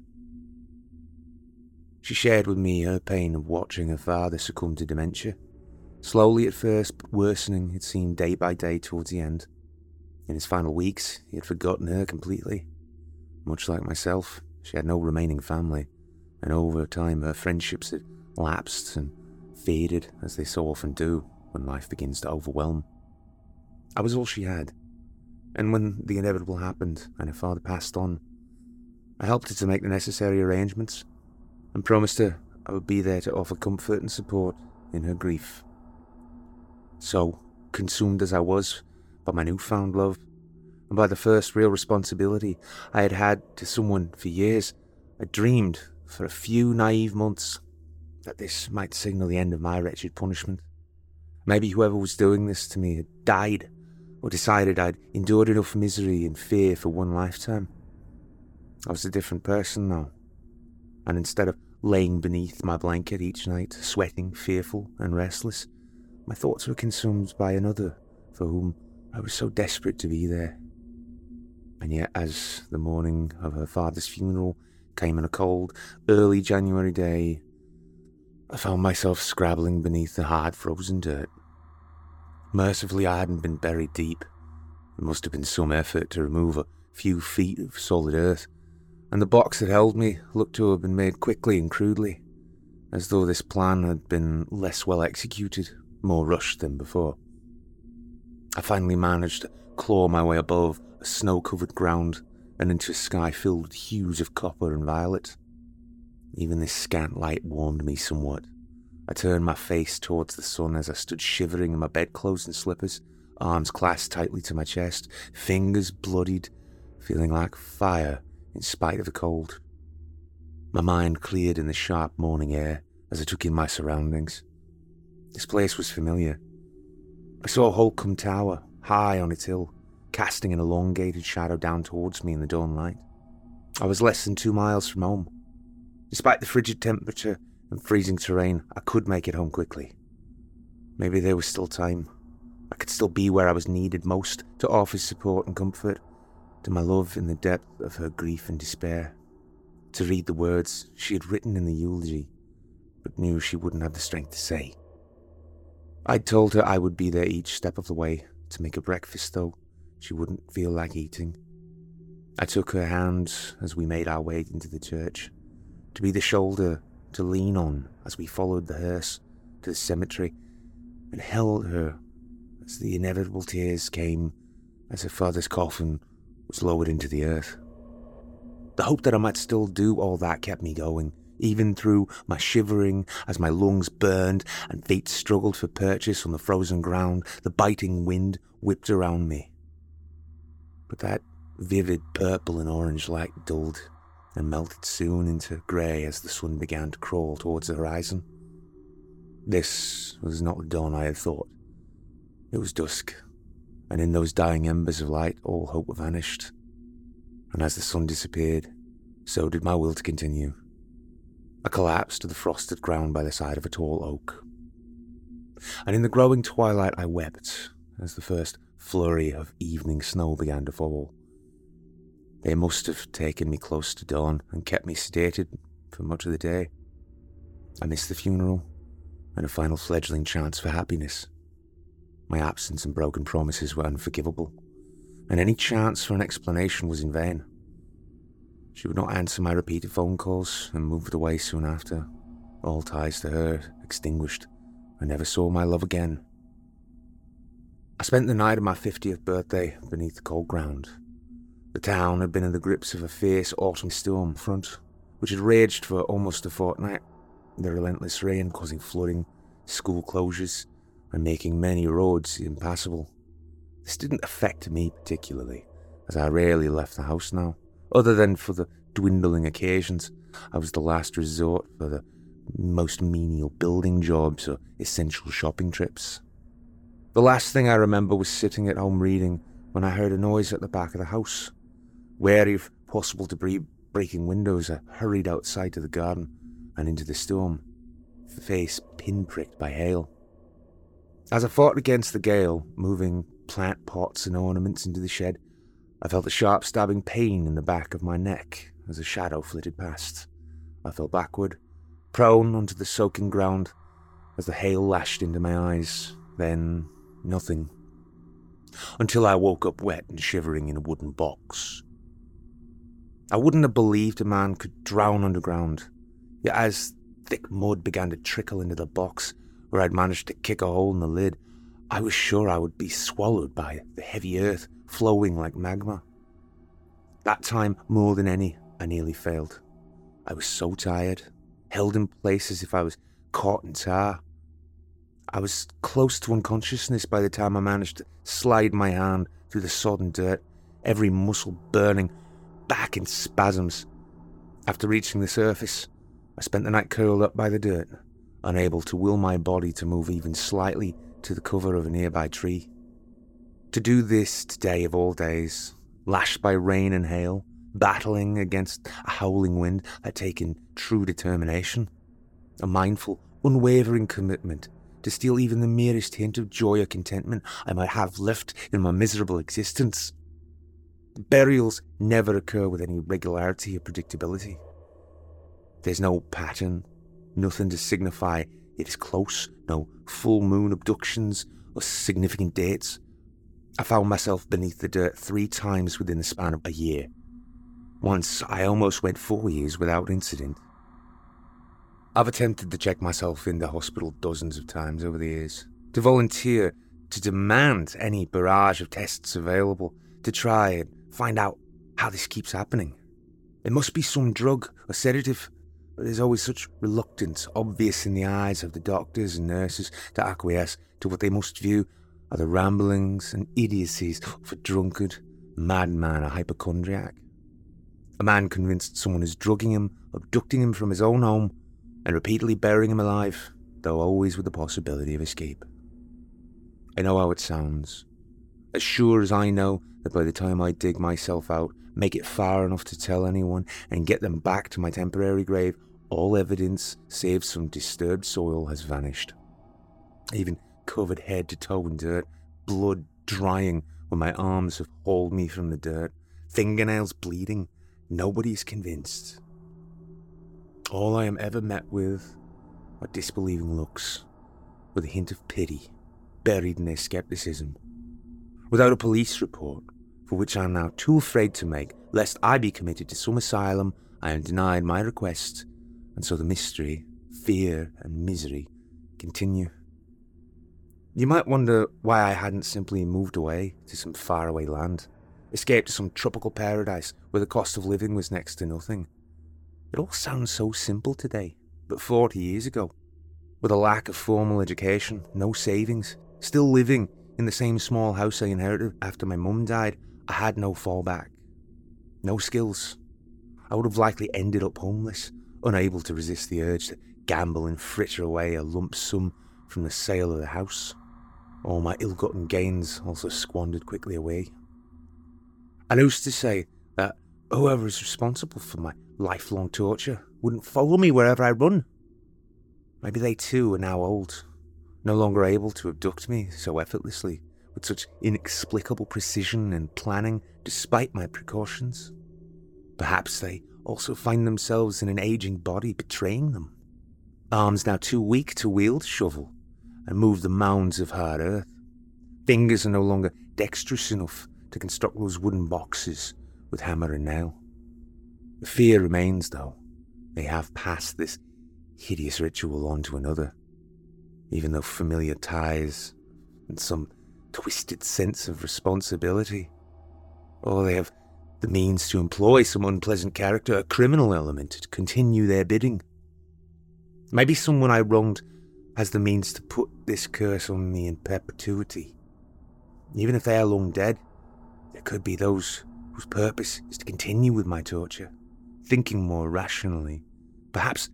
She shared with me her pain of watching her father succumb to dementia Slowly at first, but worsening, it seemed day by day towards the end. In his final weeks, he had forgotten her completely. Much like myself, she had no remaining family, and over time her friendships had lapsed and faded as they so often do when life begins to overwhelm. I was all she had, and when the inevitable happened and her father passed on, I helped her to make the necessary arrangements and promised her I would be there to offer comfort and support in her grief. So, consumed as I was by my newfound love, and by the first real responsibility I had had to someone for years, I dreamed for a few naive months that this might signal the end of my wretched punishment. Maybe whoever was doing this to me had died, or decided I'd endured enough misery and fear for one lifetime. I was a different person now, and instead of laying beneath my blanket each night, sweating, fearful, and restless, my thoughts were consumed by another for whom I was so desperate to be there. And yet, as the morning of her father's funeral came on a cold, early January day, I found myself scrabbling beneath the hard, frozen dirt. Mercifully, I hadn't been buried deep. It must have been some effort to remove a few feet of solid earth, and the box that held me looked to have been made quickly and crudely, as though this plan had been less well executed more rushed than before. I finally managed to claw my way above snow covered ground and into a sky filled with hues of copper and violet. Even this scant light warmed me somewhat. I turned my face towards the sun as I stood shivering in my bedclothes and slippers, arms clasped tightly to my chest, fingers bloodied, feeling like fire in spite of the cold. My mind cleared in the sharp morning air as I took in my surroundings. This place was familiar. I saw Holcombe Tower, high on its hill, casting an elongated shadow down towards me in the dawn light. I was less than two miles from home. Despite the frigid temperature and freezing terrain, I could make it home quickly. Maybe there was still time. I could still be where I was needed most to offer support and comfort to my love in the depth of her grief and despair, to read the words she had written in the eulogy, but knew she wouldn't have the strength to say. I'd told her I would be there each step of the way to make her breakfast, though she wouldn't feel like eating. I took her hand as we made our way into the church, to be the shoulder to lean on as we followed the hearse to the cemetery, and held her as the inevitable tears came as her father's coffin was lowered into the earth. The hope that I might still do all that kept me going, even through my shivering as my lungs burned and feet struggled for purchase on the frozen ground, the biting wind whipped around me. But that vivid purple and orange light dulled and melted soon into grey as the sun began to crawl towards the horizon. This was not the dawn I had thought. It was dusk, and in those dying embers of light all hope vanished. And as the sun disappeared, so did my will to continue. I collapsed to the frosted ground by the side of a tall oak. And in the growing twilight I wept as the first flurry of evening snow began to fall. They must have taken me close to dawn and kept me sedated for much of the day. I missed the funeral and a final fledgling chance for happiness. My absence and broken promises were unforgivable, and any chance for an explanation was in vain. She would not answer my repeated phone calls and moved away soon after. All ties to her extinguished. I never saw my love again. I spent the night of my 50th birthday beneath the cold ground. The town had been in the grips of a fierce autumn storm front, which had raged for almost a fortnight, the relentless rain causing flooding, school closures, and making many roads impassable. This didn't affect me particularly, as I rarely left the house now other than for the dwindling occasions. I was the last resort for the most menial building jobs or essential shopping trips. The last thing I remember was sitting at home reading when I heard a noise at the back of the house. Wary of possible debris breaking windows, I hurried outside to the garden and into the storm, face pinpricked by hail. As I fought against the gale, moving plant pots and ornaments into the shed, I felt a sharp stabbing pain in the back of my neck as a shadow flitted past. I fell backward, prone onto the soaking ground, as the hail lashed into my eyes. Then nothing. Until I woke up wet and shivering in a wooden box. I wouldn't have believed a man could drown underground. Yet as thick mud began to trickle into the box where I'd managed to kick a hole in the lid, I was sure I would be swallowed by the heavy earth flowing like magma. That time, more than any, I nearly failed. I was so tired, held in place as if I was caught in tar. I was close to unconsciousness by the time I managed to slide my hand through the sodden dirt, every muscle burning, back in spasms. After reaching the surface, I spent the night curled up by the dirt, unable to will my body to move even slightly to the cover of a nearby tree. To do this today of all days, lashed by rain and hail, battling against a howling wind, had taken true determination, a mindful, unwavering commitment to steal even the merest hint of joy or contentment I might have left in my miserable existence. Burials never occur with any regularity or predictability. There's no pattern, nothing to signify it is close, no full moon abductions or significant dates. I found myself beneath the dirt three times within the span of a year. Once, I almost went four years without incident. I've attempted to check myself in the hospital dozens of times over the years, to volunteer, to demand any barrage of tests available, to try and find out how this keeps happening. It must be some drug or sedative, but there's always such reluctance obvious in the eyes of the doctors and nurses to acquiesce to what they must view are the ramblings and idiocies of a drunkard, madman, or hypochondriac. A man convinced someone is drugging him, abducting him from his own home, and repeatedly burying him alive, though always with the possibility of escape. I know how it sounds. As sure as I know that by the time I dig myself out, make it far enough to tell anyone, and get them back to my temporary grave, all evidence save some disturbed soil has vanished. Even covered head to toe in dirt, blood drying when my arms have hauled me from the dirt, fingernails bleeding, nobody is convinced. All I am ever met with are disbelieving looks, with a hint of pity buried in their skepticism. Without a police report, for which I am now too afraid to make, lest I be committed to some asylum, I am denied my request, and so the mystery, fear, and misery continue. You might wonder why I hadn't simply moved away to some faraway land, escaped to some tropical paradise where the cost of living was next to nothing. It all sounds so simple today, but 40 years ago, with a lack of formal education, no savings, still living in the same small house I inherited after my mum died, I had no fallback, no skills. I would have likely ended up homeless, unable to resist the urge to gamble and fritter away a lump sum from the sale of the house. All my ill gotten gains also squandered quickly away. I used to say that whoever is responsible for my lifelong torture wouldn't follow me wherever I run. Maybe they too are now old, no longer able to abduct me so effortlessly, with such inexplicable precision and planning, despite my precautions. Perhaps they also find themselves in an aging body betraying them. Arms now too weak to wield shovel and move the mounds of hard earth. Fingers are no longer dexterous enough to construct those wooden boxes with hammer and nail. The fear remains, though. They have passed this hideous ritual on to another, even though familiar ties and some twisted sense of responsibility, or they have the means to employ some unpleasant character, a criminal element, to continue their bidding. Maybe someone I wronged has the means to put this curse on me in perpetuity. Even if they are long dead, there could be those whose purpose is to continue with my torture, thinking more rationally. Perhaps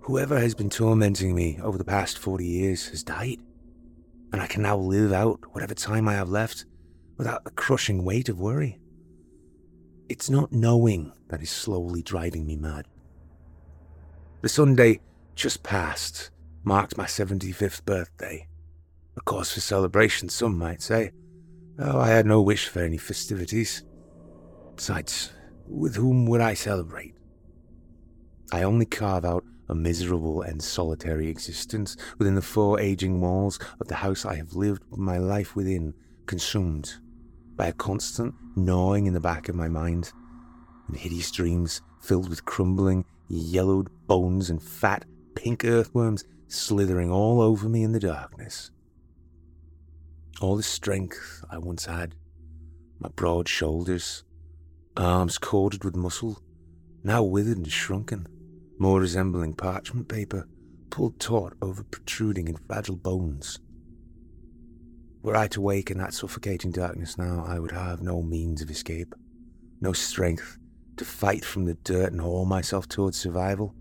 whoever has been tormenting me over the past 40 years has died, and I can now live out whatever time I have left without the crushing weight of worry. It's not knowing that is slowly driving me mad. The Sunday just past marked my 75th birthday. A cause for celebration, some might say. Oh, I had no wish for any festivities. Besides, with whom would I celebrate? I only carve out a miserable and solitary existence within the four aging walls of the house I have lived my life within, consumed by a constant gnawing in the back of my mind, and hideous dreams filled with crumbling, yellowed bones and fat, pink earthworms slithering all over me in the darkness. All the strength I once had, my broad shoulders, arms corded with muscle, now withered and shrunken, more resembling parchment paper, pulled taut over protruding and fragile bones. Were I to wake in that suffocating darkness now, I would have no means of escape, no strength to fight from the dirt and haul myself towards survival,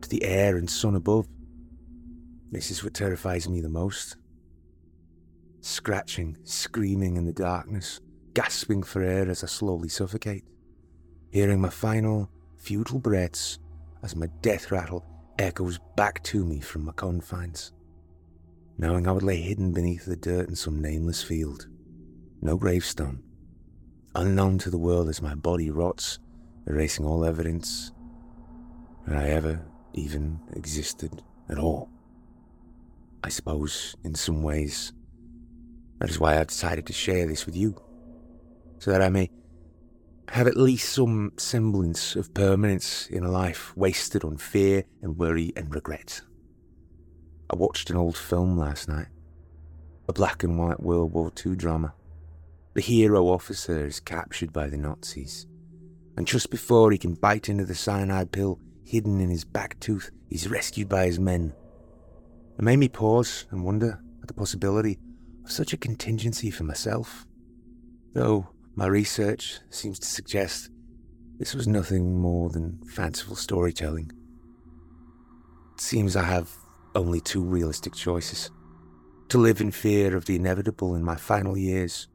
to the air and sun above. This is what terrifies me the most. Scratching, screaming in the darkness, gasping for air as I slowly suffocate, hearing my final, futile breaths as my death rattle echoes back to me from my confines knowing I would lay hidden beneath the dirt in some nameless field. No gravestone. Unknown to the world as my body rots, erasing all evidence that I ever even existed at all. I suppose, in some ways, that is why I've decided to share this with you, so that I may have at least some semblance of permanence in a life wasted on fear and worry and regret. I watched an old film last night, a black and white World War II drama. The hero officer is captured by the Nazis, and just before he can bite into the cyanide pill hidden in his back tooth, he's rescued by his men. It made me pause and wonder at the possibility of such a contingency for myself. Though my research seems to suggest this was nothing more than fanciful storytelling. It seems I have only two realistic choices to live in fear of the inevitable in my final years,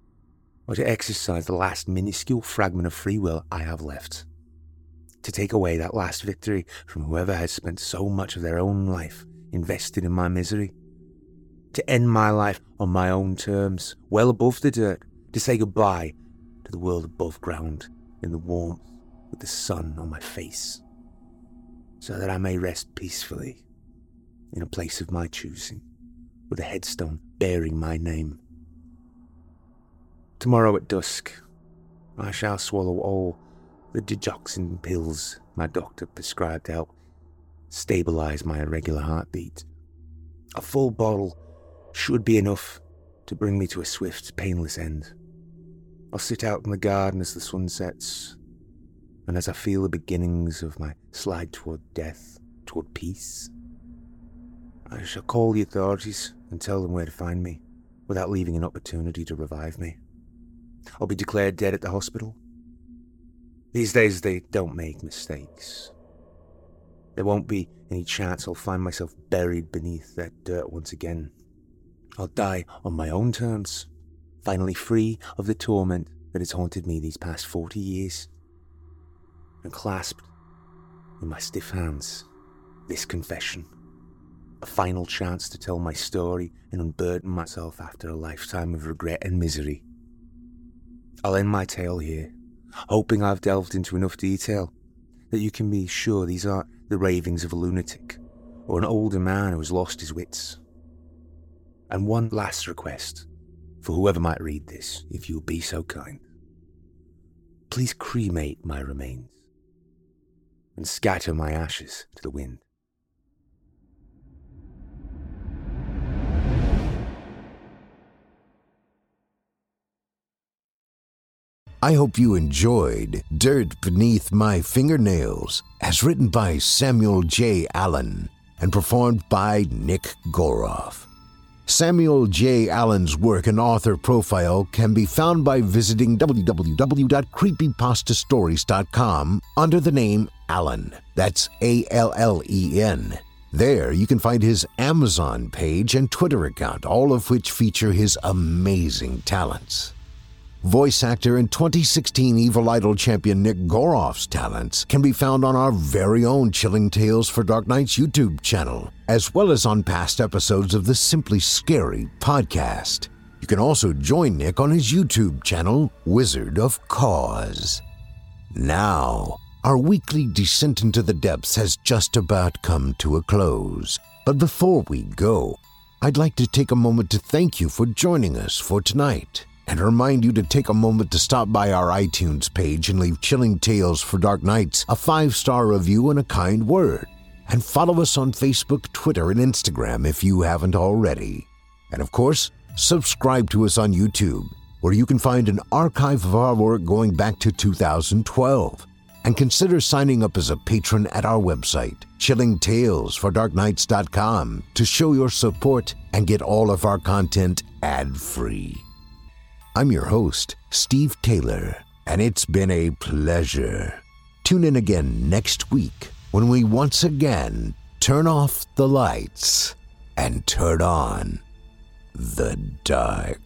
or to exercise the last minuscule fragment of free will I have left. to take away that last victory from whoever has spent so much of their own life invested in my misery. To end my life on my own terms, well above the dirt, to say goodbye to the world above ground in the warmth with the sun on my face, so that I may rest peacefully in a place of my choosing, with a headstone bearing my name. Tomorrow at dusk, I shall swallow all the digoxin pills my doctor prescribed to help stabilize my irregular heartbeat. A full bottle should be enough to bring me to a swift, painless end. I'll sit out in the garden as the sun sets, and as I feel the beginnings of my slide toward death, toward peace, I shall call the authorities and tell them where to find me, without leaving an opportunity to revive me. I'll be declared dead at the hospital. These days they don't make mistakes. There won't be any chance I'll find myself buried beneath that dirt once again. I'll die on my own terms, finally free of the torment that has haunted me these past forty years. And clasped in my stiff hands, this confession. A final chance to tell my story and unburden myself after a lifetime of regret and misery. I'll end my tale here, hoping I've delved into enough detail that you can be sure these aren't the ravings of a lunatic or an older man who has lost his wits. And one last request for whoever might read this, if you'll be so kind. Please cremate my remains and scatter my ashes to the wind. I hope you enjoyed Dirt Beneath My Fingernails, as written by Samuel J. Allen and performed by Nick Goroff. Samuel J. Allen's work and author profile can be found by visiting www.creepypastastories.com under the name Allen. That's A L L E N. There you can find his Amazon page and Twitter account, all of which feature his amazing talents. Voice actor and 2016 Evil Idol champion Nick Goroff's talents can be found on our very own Chilling Tales for Dark Nights YouTube channel, as well as on past episodes of the Simply Scary podcast. You can also join Nick on his YouTube channel, Wizard of Cause. Now, our weekly descent into the depths has just about come to a close. But before we go, I'd like to take a moment to thank you for joining us for tonight and remind you to take a moment to stop by our iTunes page and leave Chilling Tales for Dark Nights a five star review and a kind word. And follow us on Facebook, Twitter, and Instagram if you haven't already. And of course, subscribe to us on YouTube, where you can find an archive of our work going back to 2012. And consider signing up as a patron at our website, chillingtalesfordarknights.com, to show your support and get all of our content ad free. I'm your host, Steve Taylor, and it's been a pleasure. Tune in again next week when we once again turn off the lights and turn on the dark.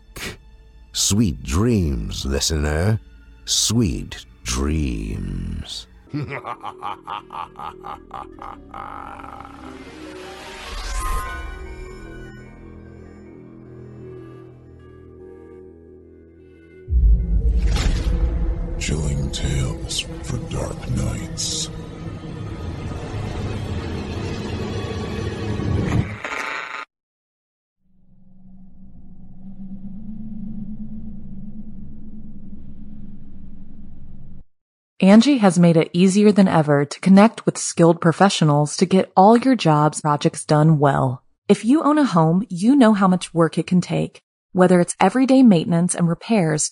Sweet dreams, listener. Sweet dreams. Chilling tales for dark nights. Angi has made it easier than ever to connect with skilled professionals to get all your jobs projects done well. If you own a home, you know how much work it can take, whether it's everyday maintenance and repairs